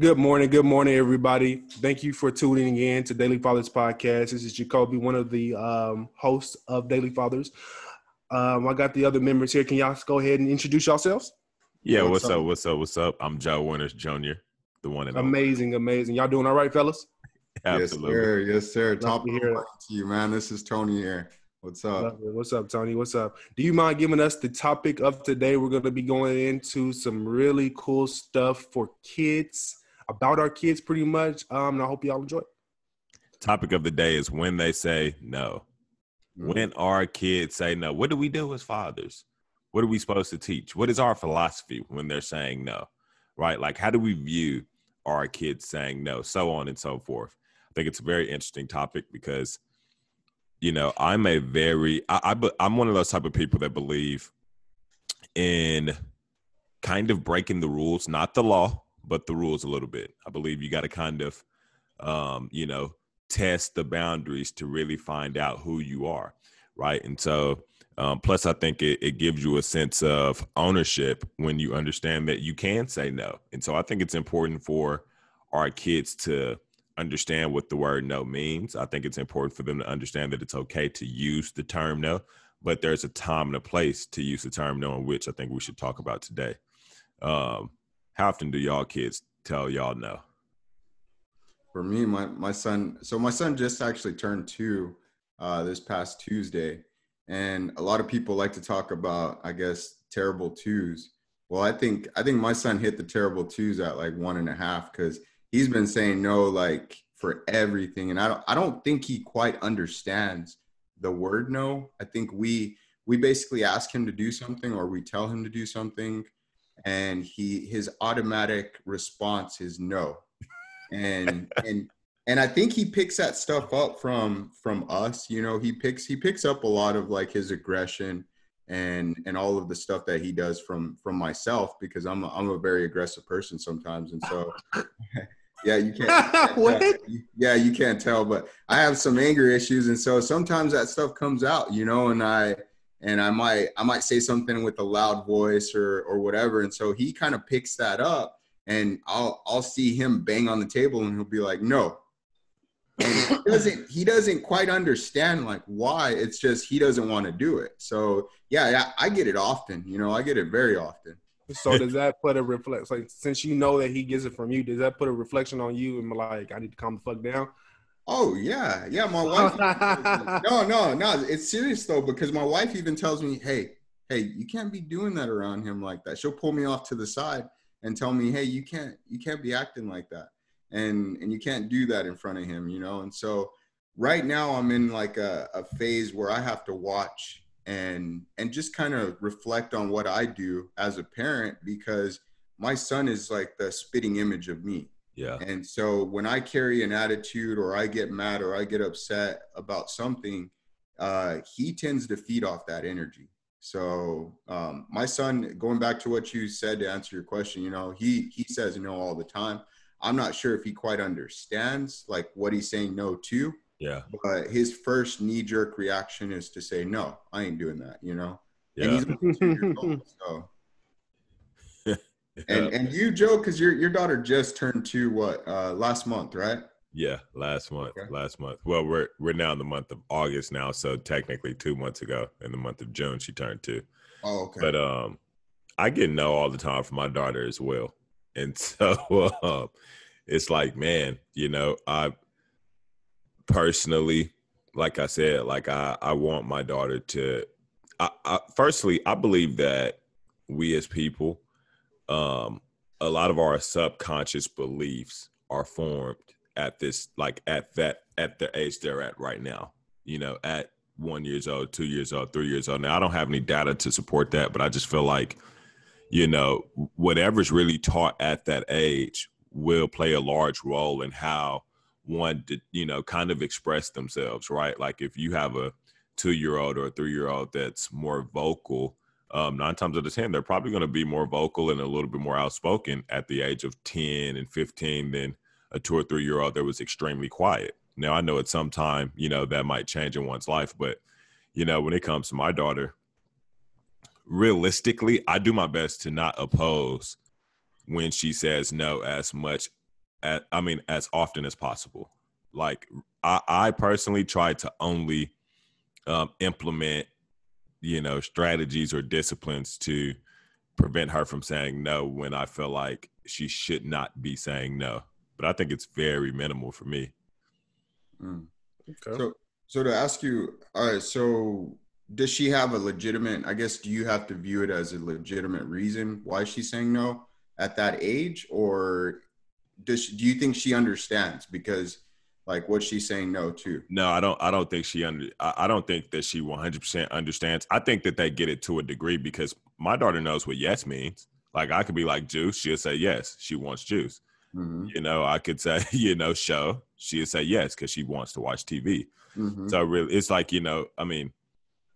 Good morning. Good morning, everybody. Thank you for tuning in to Daily Fathers Podcast. This is Jacoby, one of the um, hosts of Daily Fathers. Um, I got the other members here. Can y'all go ahead and introduce yourselves? Yeah, what's, what's up? up? What's up? What's up? I'm Joe Winters Jr., the one and amazing, only. amazing. Y'all doing all right, fellas? Absolutely. Yes, sir. Yes, sir. Top of to you, man. This is Tony here. What's up? What's up, Tony? What's up? Do you mind giving us the topic of today? We're going to be going into some really cool stuff for kids about our kids pretty much. Um, and I hope y'all enjoy it. Topic of the day is when they say no. Mm-hmm. When our kids say no, what do we do as fathers? What are we supposed to teach? What is our philosophy when they're saying no? Right? Like, how do we view our kids saying no? So on and so forth. I think it's a very interesting topic because, you know, I'm a very, I, I I'm one of those type of people that believe in kind of breaking the rules, not the law, but the rules a little bit. I believe you got to kind of, um, you know, test the boundaries to really find out who you are, right? And so, um, plus, I think it, it gives you a sense of ownership when you understand that you can say no. And so, I think it's important for our kids to understand what the word no means. I think it's important for them to understand that it's okay to use the term no, but there's a time and a place to use the term no, in which I think we should talk about today. Um, how often do y'all kids tell y'all no? For me, my my son. So my son just actually turned two uh, this past Tuesday, and a lot of people like to talk about, I guess, terrible twos. Well, I think I think my son hit the terrible twos at like one and a half because he's been saying no like for everything, and I don't I don't think he quite understands the word no. I think we we basically ask him to do something or we tell him to do something and he his automatic response is no. And and and i think he picks that stuff up from from us you know he picks he picks up a lot of like his aggression and and all of the stuff that he does from from myself because i'm a, i'm a very aggressive person sometimes. And so yeah you can't, what? yeah you can't tell but i have some anger issues. And so sometimes that stuff comes out you know and i and I might I might say something with a loud voice or or whatever. And so he kind of picks that up and I'll I'll see him bang on the table and he'll be like, no. And he doesn't he doesn't quite understand like why. It's just he doesn't want to do it. So yeah, yeah, I get it often. You know, I get it very often. So does that put a reflect like since you know that he gets it from you, does that put a reflection on you and like I need to calm the fuck down? Oh yeah, yeah. My wife. no, no, no. It's serious though because my wife even tells me, "Hey, hey, you can't be doing that around him like that." She'll pull me off to the side and tell me, "Hey, you can't, you can't be acting like that, and and you can't do that in front of him," you know. And so right now I'm in like a, a phase where I have to watch and and just kind of reflect on what I do as a parent because my son is like the spitting image of me yeah. And so when I carry an attitude or I get mad or I get upset about something, uh, he tends to feed off that energy. So um, my son, going back to what you said to answer your question, you know, he he says no all the time. I'm not sure if he quite understands like what he's saying no to. Yeah. But his first knee jerk reaction is to say no, I ain't doing that. You know. Yeah. Old, so and and you, Joe, because your your daughter just turned two what uh, last month, right? Yeah, last month. Okay. Last month. Well, we're we're now in the month of August now, so technically two months ago, in the month of June, she turned two. Oh, okay. But um, I get no all the time from my daughter as well, and so um, it's like, man, you know, I personally, like I said, like I I want my daughter to. I, I firstly, I believe that we as people um, a lot of our subconscious beliefs are formed at this like at that at the age they're at right now you know at one years old two years old three years old. Now i don't have any data to support that but i just feel like you know whatever's really taught at that age will play a large role in how one you know kind of express themselves right? Like if you have a two year old or a three year old that's more vocal um, nine times out of 10, they're probably going to be more vocal and a little bit more outspoken at the age of 10 and 15 than a two or three year old that was extremely quiet. Now, I know at some time, you know, that might change in one's life, but, you know, when it comes to my daughter, realistically, I do my best to not oppose when she says no as much at, I mean, as often as possible. Like I, I personally try to only um, implement, you know, strategies or disciplines to prevent her from saying no when I feel like she should not be saying no. But I think it's very minimal for me. Mm. Okay. So, so to ask you, all right, so does she have a legitimate? I guess do you have to view it as a legitimate reason why she's saying no at that age, or does she, do you think she understands because like what she's saying no to? No, I don't. I don't think she under. I don't think that she 100 percent understands. I think that they get it to a degree because my daughter knows what yes means. Like I could be like juice, she'll say yes, she wants juice. Mm-hmm. You know, I could say you know show, she'll say yes because she wants to watch TV. Mm-hmm. So really, it's like you know, I mean,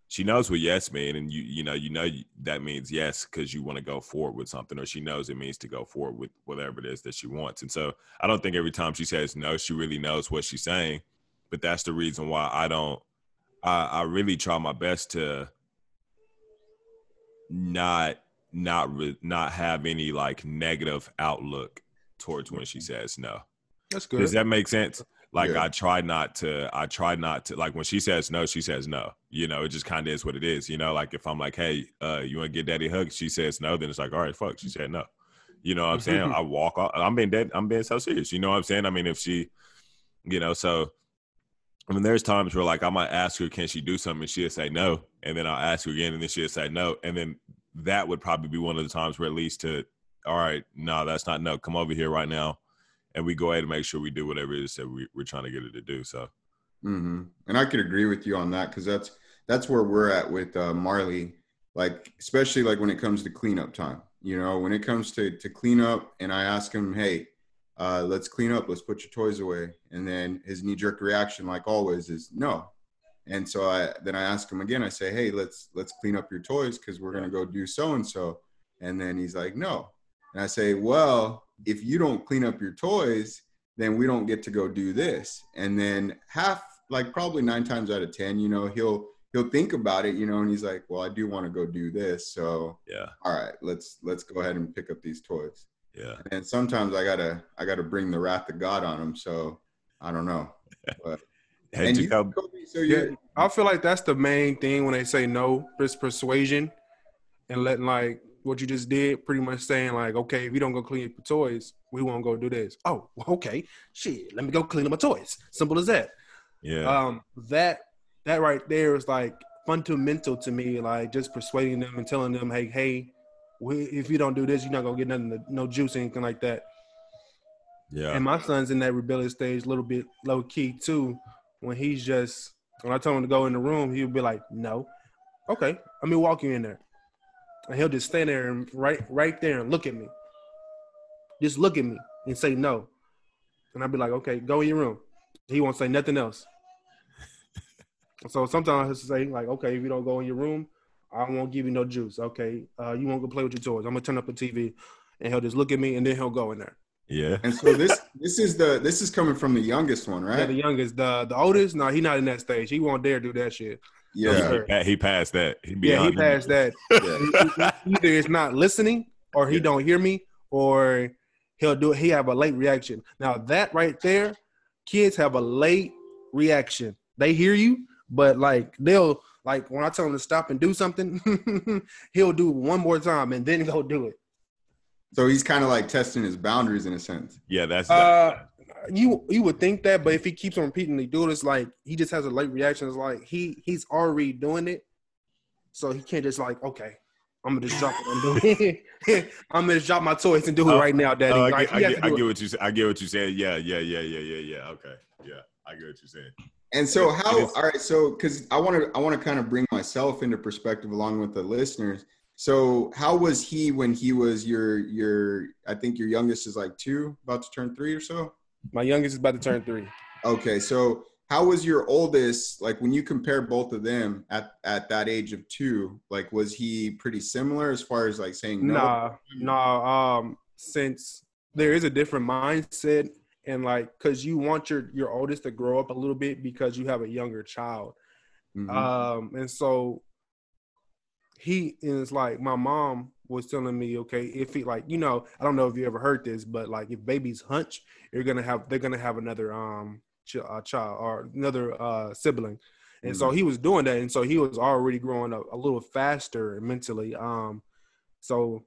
she knows what yes means, and you you know you know that means yes because you want to go forward with something, or she knows it means to go forward with whatever it is that she wants. And so I don't think every time she says no, she really knows what she's saying. But that's the reason why I don't. I, I really try my best to not not re- not have any like negative outlook towards when she mm-hmm. says no. That's good. Does that make sense? Like yeah. I try not to, I try not to, like when she says no, she says no. You know, it just kind of is what it is. You know, like if I'm like, hey, uh, you want to get daddy hug? She says no, then it's like, all right, fuck. She said no. You know what I'm saying? I walk off. I'm being dead. I'm being so serious. You know what I'm saying? I mean, if she, you know, so I mean, there's times where like I might ask her, can she do something? And she'll say no. And then I'll ask her again, and then she'll say no. And then that would probably be one of the times where at least to, all right, no, that's not no. Come over here right now and we go ahead and make sure we do whatever it is that we, are trying to get it to do. So, mm-hmm. and I could agree with you on that because that's that's where we're at with uh, Marley. Like, especially like when it comes to cleanup time. You know, when it comes to to clean up, and I ask him, "Hey, uh, let's clean up. Let's put your toys away," and then his knee jerk reaction, like always, is no. And so I then I ask him again. I say, "Hey, let's let's clean up your toys because we're gonna go do so and so." And then he's like, "No." And I say, "Well, if you don't clean up your toys, then we don't get to go do this. And then half, like probably nine times out of ten, you know, he'll he'll think about it, you know, and he's like, well, I do want to go do this, so yeah, all right, let's let's go ahead and pick up these toys. Yeah, and sometimes I gotta I gotta bring the wrath of God on him, so I don't know. But and you, so yeah, I feel like that's the main thing when they say no, just persuasion and letting like what you just did, pretty much saying like, okay, if you don't go clean up your toys, we won't go do this. Oh, okay, shit, let me go clean up my toys. Simple as that. Yeah. Um, that that right there is like fundamental to me. Like just persuading them and telling them, hey, hey, we, if you don't do this, you're not gonna get nothing, no juice, anything like that. Yeah. And my son's in that rebellious stage, a little bit low key too. When he's just when I tell him to go in the room, he'll be like, no, okay, let me walk you in there and he'll just stand there and right right there and look at me. Just look at me and say no. And I'll be like, okay, go in your room. He won't say nothing else. so sometimes he'll say, like, okay, if you don't go in your room, I won't give you no juice. Okay. Uh, you won't go play with your toys. I'm gonna turn up the TV and he'll just look at me and then he'll go in there. Yeah. And so this this is the this is coming from the youngest one, right? Yeah, the youngest. The the oldest, no, he not in that stage. He won't dare do that shit. Yeah, he, he, passed that. He yeah, he passed that. Yeah. Either it's not listening, or he yeah. don't hear me, or he'll do. He have a late reaction. Now that right there, kids have a late reaction. They hear you, but like they'll like when I tell him to stop and do something, he'll do one more time and then go do it. So he's kind of like testing his boundaries in a sense. Yeah, that's. Uh, you you would think that, but if he keeps on repeatedly doing this, like he just has a late reaction. It's like he he's already doing it, so he can't just like okay, I'm gonna just drop it and do it. I'm gonna just drop my toys and do it oh, right now, Daddy. Oh, I, get, I, get, I get what you I get what you're saying. Yeah, yeah, yeah, yeah, yeah, yeah. Okay, yeah, I get what you're saying. And so how? All right, so because I want to I want to kind of bring myself into perspective along with the listeners. So how was he when he was your your I think your youngest is like two, about to turn three or so? My youngest is about to turn three. Okay, so how was your oldest like when you compare both of them at at that age of two? Like, was he pretty similar as far as like saying no? Nah, nah. Um, since there is a different mindset and like because you want your your oldest to grow up a little bit because you have a younger child mm-hmm. um and so he is like my mom was telling me, okay, if he like, you know, I don't know if you ever heard this, but like if babies hunch, you're gonna have they're gonna have another um ch- uh, child or another uh sibling. And mm-hmm. so he was doing that, and so he was already growing up a little faster mentally. Um, so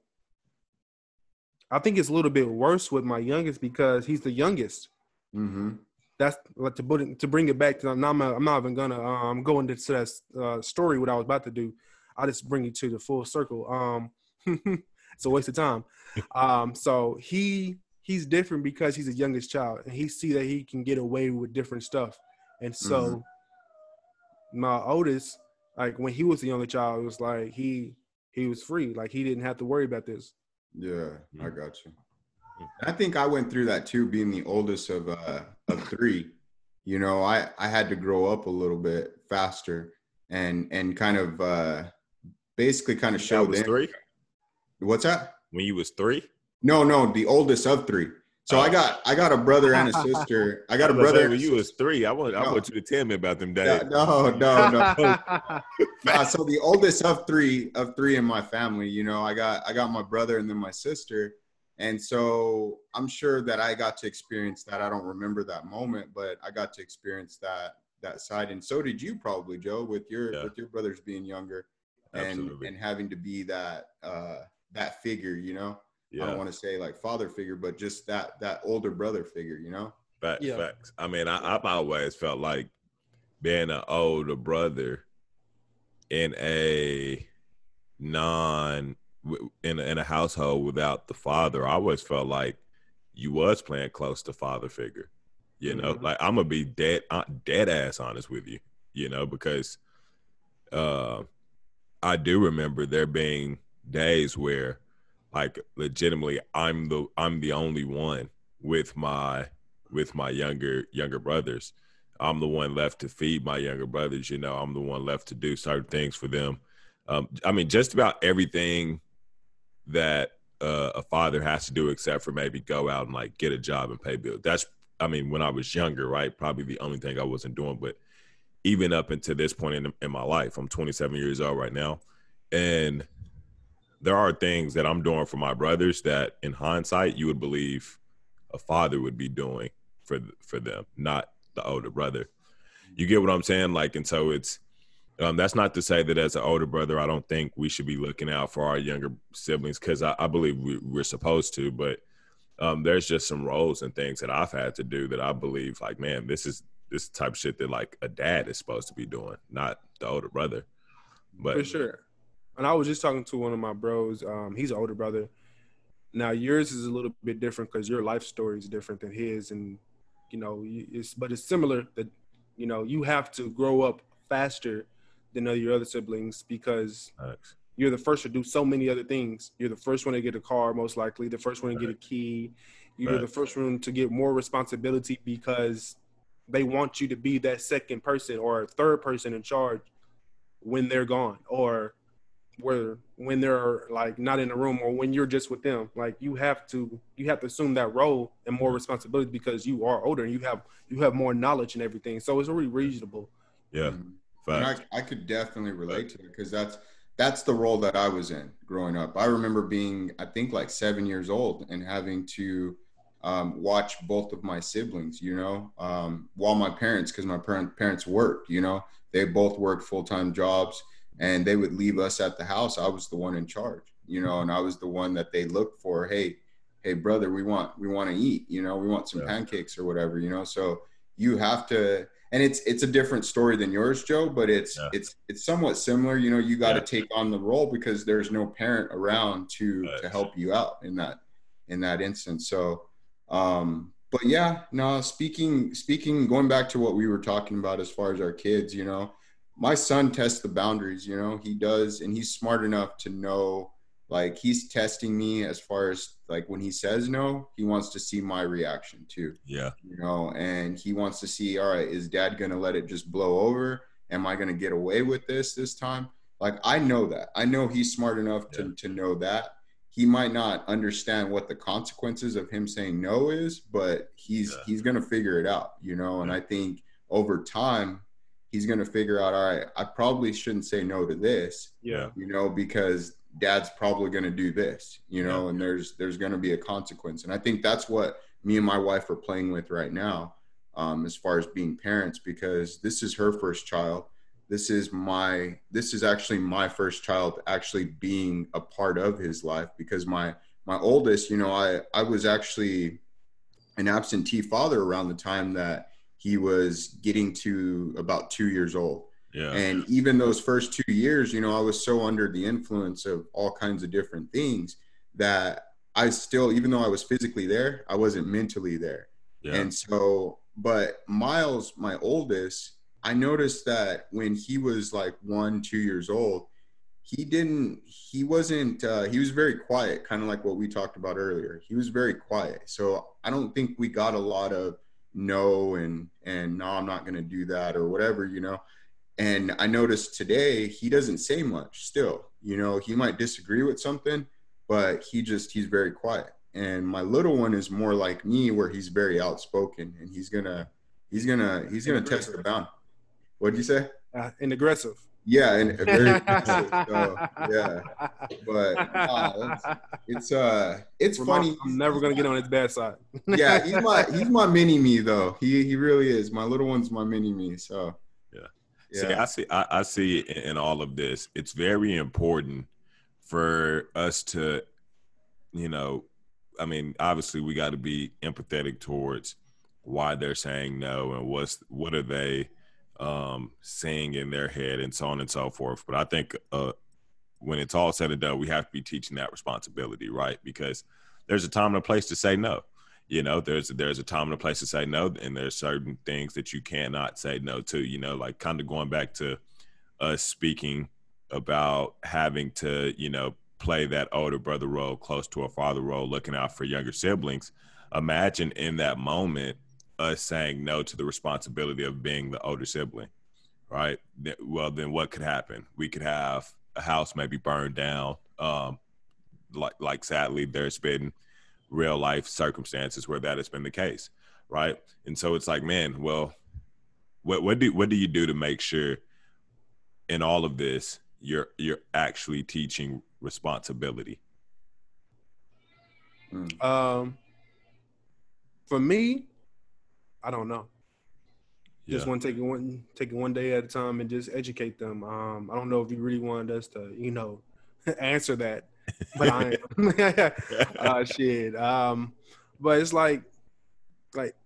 I think it's a little bit worse with my youngest because he's the youngest. Mm-hmm. That's like to put it to bring it back to. I'm not, I'm not even gonna um go into that uh, story what I was about to do. I'll just bring you to the full circle. Um, it's a waste of time. Um, so he he's different because he's the youngest child, and he see that he can get away with different stuff. And so, mm-hmm. my oldest, like when he was the younger child, it was like he he was free, like he didn't have to worry about this. Yeah, I mm-hmm. got you. I think I went through that too, being the oldest of uh of three. You know, I I had to grow up a little bit faster and and kind of uh basically kind of show them. Three. What's that? When you was three? No, no, the oldest of three. So I oh. got I got a brother and a sister. I got a brother. When you was three, I want no. I want you to tell me about them days. No, no, no. no. so the oldest of three of three in my family. You know, I got I got my brother and then my sister, and so I'm sure that I got to experience that. I don't remember that moment, but I got to experience that that side, and so did you probably, Joe, with your yeah. with your brothers being younger, and Absolutely. and having to be that uh that figure. You know yeah. I don't want to say like father figure, but just that that older brother figure, you know. Facts, yeah. facts. I mean, I, I've always felt like being an older brother in a non in a, in a household without the father. I always felt like you was playing close to father figure. You know, mm-hmm. like I'm gonna be dead uh, dead ass honest with you. You know, because uh, I do remember there being days where like legitimately i'm the i'm the only one with my with my younger younger brothers. I'm the one left to feed my younger brothers you know i'm the one left to do certain things for them. Um, i mean just about everything that uh, a father has to do except for maybe go out and like get a job and pay bills. That's i mean when i was younger right probably the only thing i wasn't doing but even up until this point in, in my life i'm 27 years old right now and there are things that I'm doing for my brothers that, in hindsight, you would believe a father would be doing for for them, not the older brother. You get what I'm saying? Like, and so it's um, that's not to say that as an older brother, I don't think we should be looking out for our younger siblings because I, I, believe we, are supposed to. But um, there's just some roles and things that I've had to do that I believe, like, man, this is this type of shit that like a dad is supposed to be doing, not the older brother. But for sure, and I was just talking to one of my bros. Um, he's an older brother. Now yours is a little bit different because your life story is different than his, and you know, it's but it's similar that you know you have to grow up faster than your other siblings because Thanks. you're the first to do so many other things. You're the first one to get a car, most likely. The first one to get a key. You're the first one to get more responsibility because they want you to be that second person or third person in charge when they're gone or where when they're like not in the room or when you're just with them. Like you have to you have to assume that role and more responsibility because you are older and you have you have more knowledge and everything. So it's really reasonable. Yeah. Mm-hmm. I, I could definitely relate to it because that's that's the role that i was in growing up. I remember being i think like seven years old and having to um, watch both of my siblings you know um, while my parents because my parent, parents worked you know they both worked full-time jobs and they would leave us at the house. I was the one in charge, you know, and I was the one that they looked for. Hey, hey, brother, we want we want to eat, you know, we want some yeah. pancakes or whatever, you know. So you have to, and it's it's a different story than yours, Joe, but it's yeah. it's it's somewhat similar. You know, you got to yeah. take on the role because there's no parent around to right. to help you out in that in that instance. So. Um but yeah no speaking speaking going back to what we were talking about as far as our kids you know my son tests the boundaries, you know, he does, and he's smart enough to know, like, he's testing me as far as, like, when he says no, he wants to see my reaction too. Yeah. You know, and he wants to see, all right, is dad going to let it just blow over? Am I going to get away with this this time? Like, I know that. I know he's smart enough to, yeah. to know that. He might not understand what the consequences of him saying no is, but he's yeah. he's gonna figure it out, you know. And I think over time, he's going to figure out, all right, I probably shouldn't say no to this, Yeah. you know, because dad's probably going to do this, you know, and there's there's going to be a consequence. And I think that's what me and my wife are playing with right now, um, as far as being parents, because this is her first child. This is my this is actually my first child actually being a part of his life because my my oldest, you know, I I was actually an absentee father around the time that he was getting to about two years old. Yeah. And even those first two years, you know, I was so under the influence of all kinds of different things that I still, even though I was physically there, I wasn't mentally there. yeah. And so, but Miles, my oldest, I noticed that when he was like one, two years old, he didn't, he wasn't, uh, he was very quiet, kind of like what we talked about earlier. He was very quiet. So I don't think we got a lot of no and, and no, I'm not going to do that or whatever, you know. And I noticed today he doesn't say much still. You know, he might disagree with something, but he just, he's very quiet and my little one is more like me where he's very outspoken and he's gonna he's gonna he's gonna test the bound what'd you say Uh, and aggressive. yeah and very so, yeah but uh, it's uh it's funny I'm never gonna get on his bad side. yeah he's my he's my mini me though he he really is my little one's my mini me so Yeah. yeah See, I see. I, I see in, in all of this. It's very important for us to, you know, I mean, obviously, we got to be empathetic towards why they're saying no and what's what are they um, saying in their head and so on and so forth. But I think uh, when it's all said and done, we have to be teaching that responsibility, right? Because there's a time and a place to say no. You know, there's there's a time and a place to say no, and there's certain things that you cannot say no to. You know, like kind of going back to us speaking about having to, you know, play that older brother role close to a father role, looking out for younger siblings. Imagine in that moment us saying no to the responsibility of being the older sibling, right? Well, then what could happen? We could have a house maybe burned down. Um, like, like sadly, there's been real life circumstances where that has been the case, right? And so it's like, man, well, what what do what do you do to make sure in all of this you're you're actually teaching responsibility? Um, for me, I don't know. Just Yeah. want to take it one take it one day at a time and just educate them. Um, I don't know if you really wanted us to, you know, answer that, but I am. uh, shit. Um, but it's like, like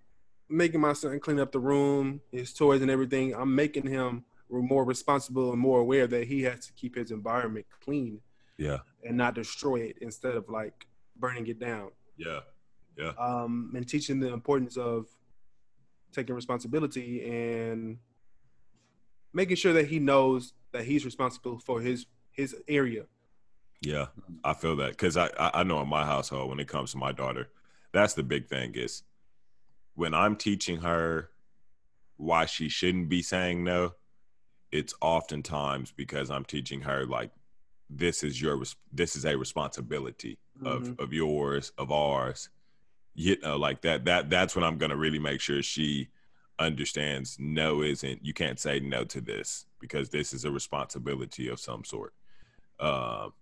making my son clean up the room, his toys and everything. I'm making him more responsible and more aware that he has to keep his environment clean Yeah, and not destroy it instead of like burning it down Yeah. yeah, um, and teaching the importance of taking responsibility and making sure that he knows that he's responsible for his his area. yeah. I feel that because I I know in my household when it comes to my daughter, that's the big thing is when I'm teaching her why she shouldn't be saying no. It's oftentimes because I'm teaching her like this is your this is a responsibility of Mhm. of yours of ours you know like that that that's when i'm going to really make sure she understands no isn't you can't say no to this because this is a responsibility of some sort. Um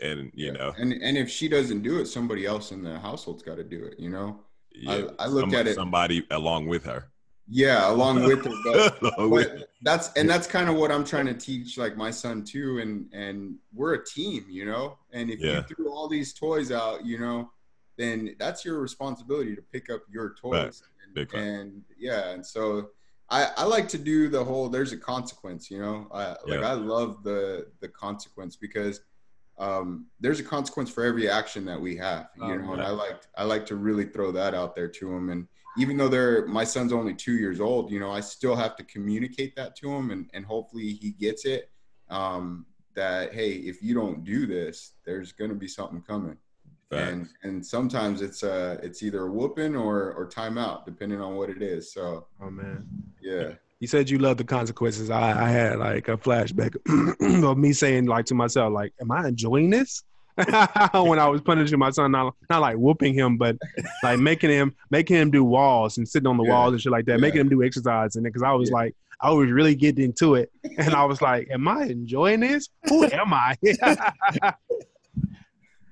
and you Yeah. know. And and if she doesn't do it somebody else in the household's got to do it you know? Yeah, I look some- at it- somebody along with her. Yeah along with her but Along with- but that's and that's kind of what I'm trying to teach like my son too and and we're a team you know? And if Yeah. you threw all these toys out you know then that's your responsibility to pick up your toys Big and, and yeah and so I, I like to do the whole there's a consequence you know I, like Yeah. I love the the consequence because um, there's a consequence for every action that we have you Oh, know and. I like I like to really throw that out there to him and even though they're my son's only two years old, you know, I still have to communicate that to him and, and hopefully he gets it. Um, that hey, if you don't do this, there's gonna be something coming. And and sometimes it's uh it's either a whooping or or timeout, depending on what it is. So Oh man. yeah. You said you love the consequences. I, I had like a flashback of me saying like to myself, like, am I enjoying this? when I was punishing my son, not, not like whooping him, but like making him making him do walls and sitting on the Yeah. walls and shit like that, Yeah. making him do exercise and because I was Yeah. like, I was really getting into it, and I was like, "Am I enjoying this? Who am I?"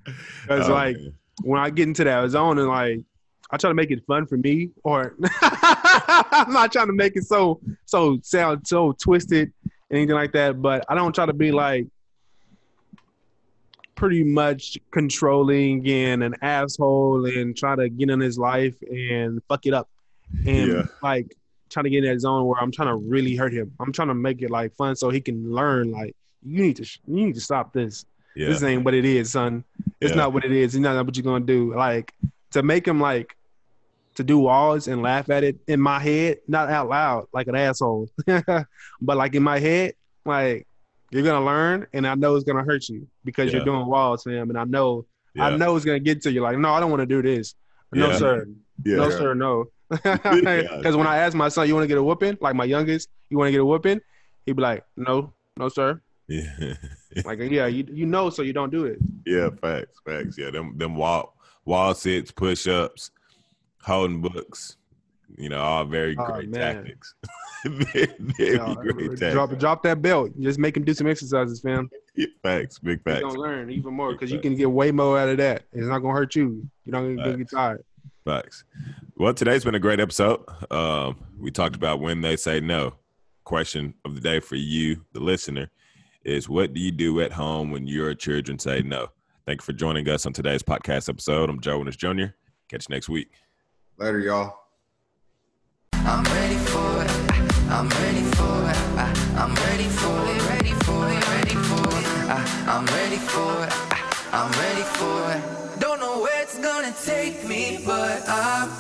Because Oh, like man. when I get into that zone and like I try to make it fun for me, or I'm not trying to make it so so sound so twisted anything like that. But I don't try to be like pretty much controlling and an asshole and try to get in his life and fuck it up and Yeah. like trying to get in that zone where I'm trying to really hurt him. I'm trying to make it like fun so he can learn like you need to you need to stop this. Yeah, This ain't what it is, son. It's Yeah. not what it is. It's not what you're gonna do. Like to make him like to do walls and laugh at it in my head, not out loud like an asshole, but like in my head, like you're gonna learn, and I know it's gonna hurt you because Yeah. you're doing walls, fam, and I know yeah, I know it's gonna get to you. Like, no, I don't want to do this. No, Yeah. sir. No, sir. No. Because when I ask my son, "You want to get a whooping?" Like my youngest, "You want to get a whooping?" He'd be like, "No, no, sir." yeah, Like, yeah, you you know, so you don't do it. yeah. Facts, facts. Yeah, them them wall wall sits, push ups, holding books. You know, all very Oh, great man. tactics. very, very great tactics. drop drop that belt. Just make him do some exercises, fam. Yeah, facts, big facts. You're gonna learn even more because you can get way more out of that. It's not gonna hurt you. You're not gonna, gonna get tired. Facts. Well, today's been a great episode. Um, we talked about when they say no. Question of the day for you, the listener, is what do you do at home when your children say no? Thank you for joining us on today's podcast episode. I'm Joe Winnes Jr. Catch you next week. Later, y'all. I'm ready for it. I'm ready for it. I, I'm ready for it. Ready for it. Ready for it. I, I'm ready for it. I'm ready for it. Don't know where it's gonna take me, but I'm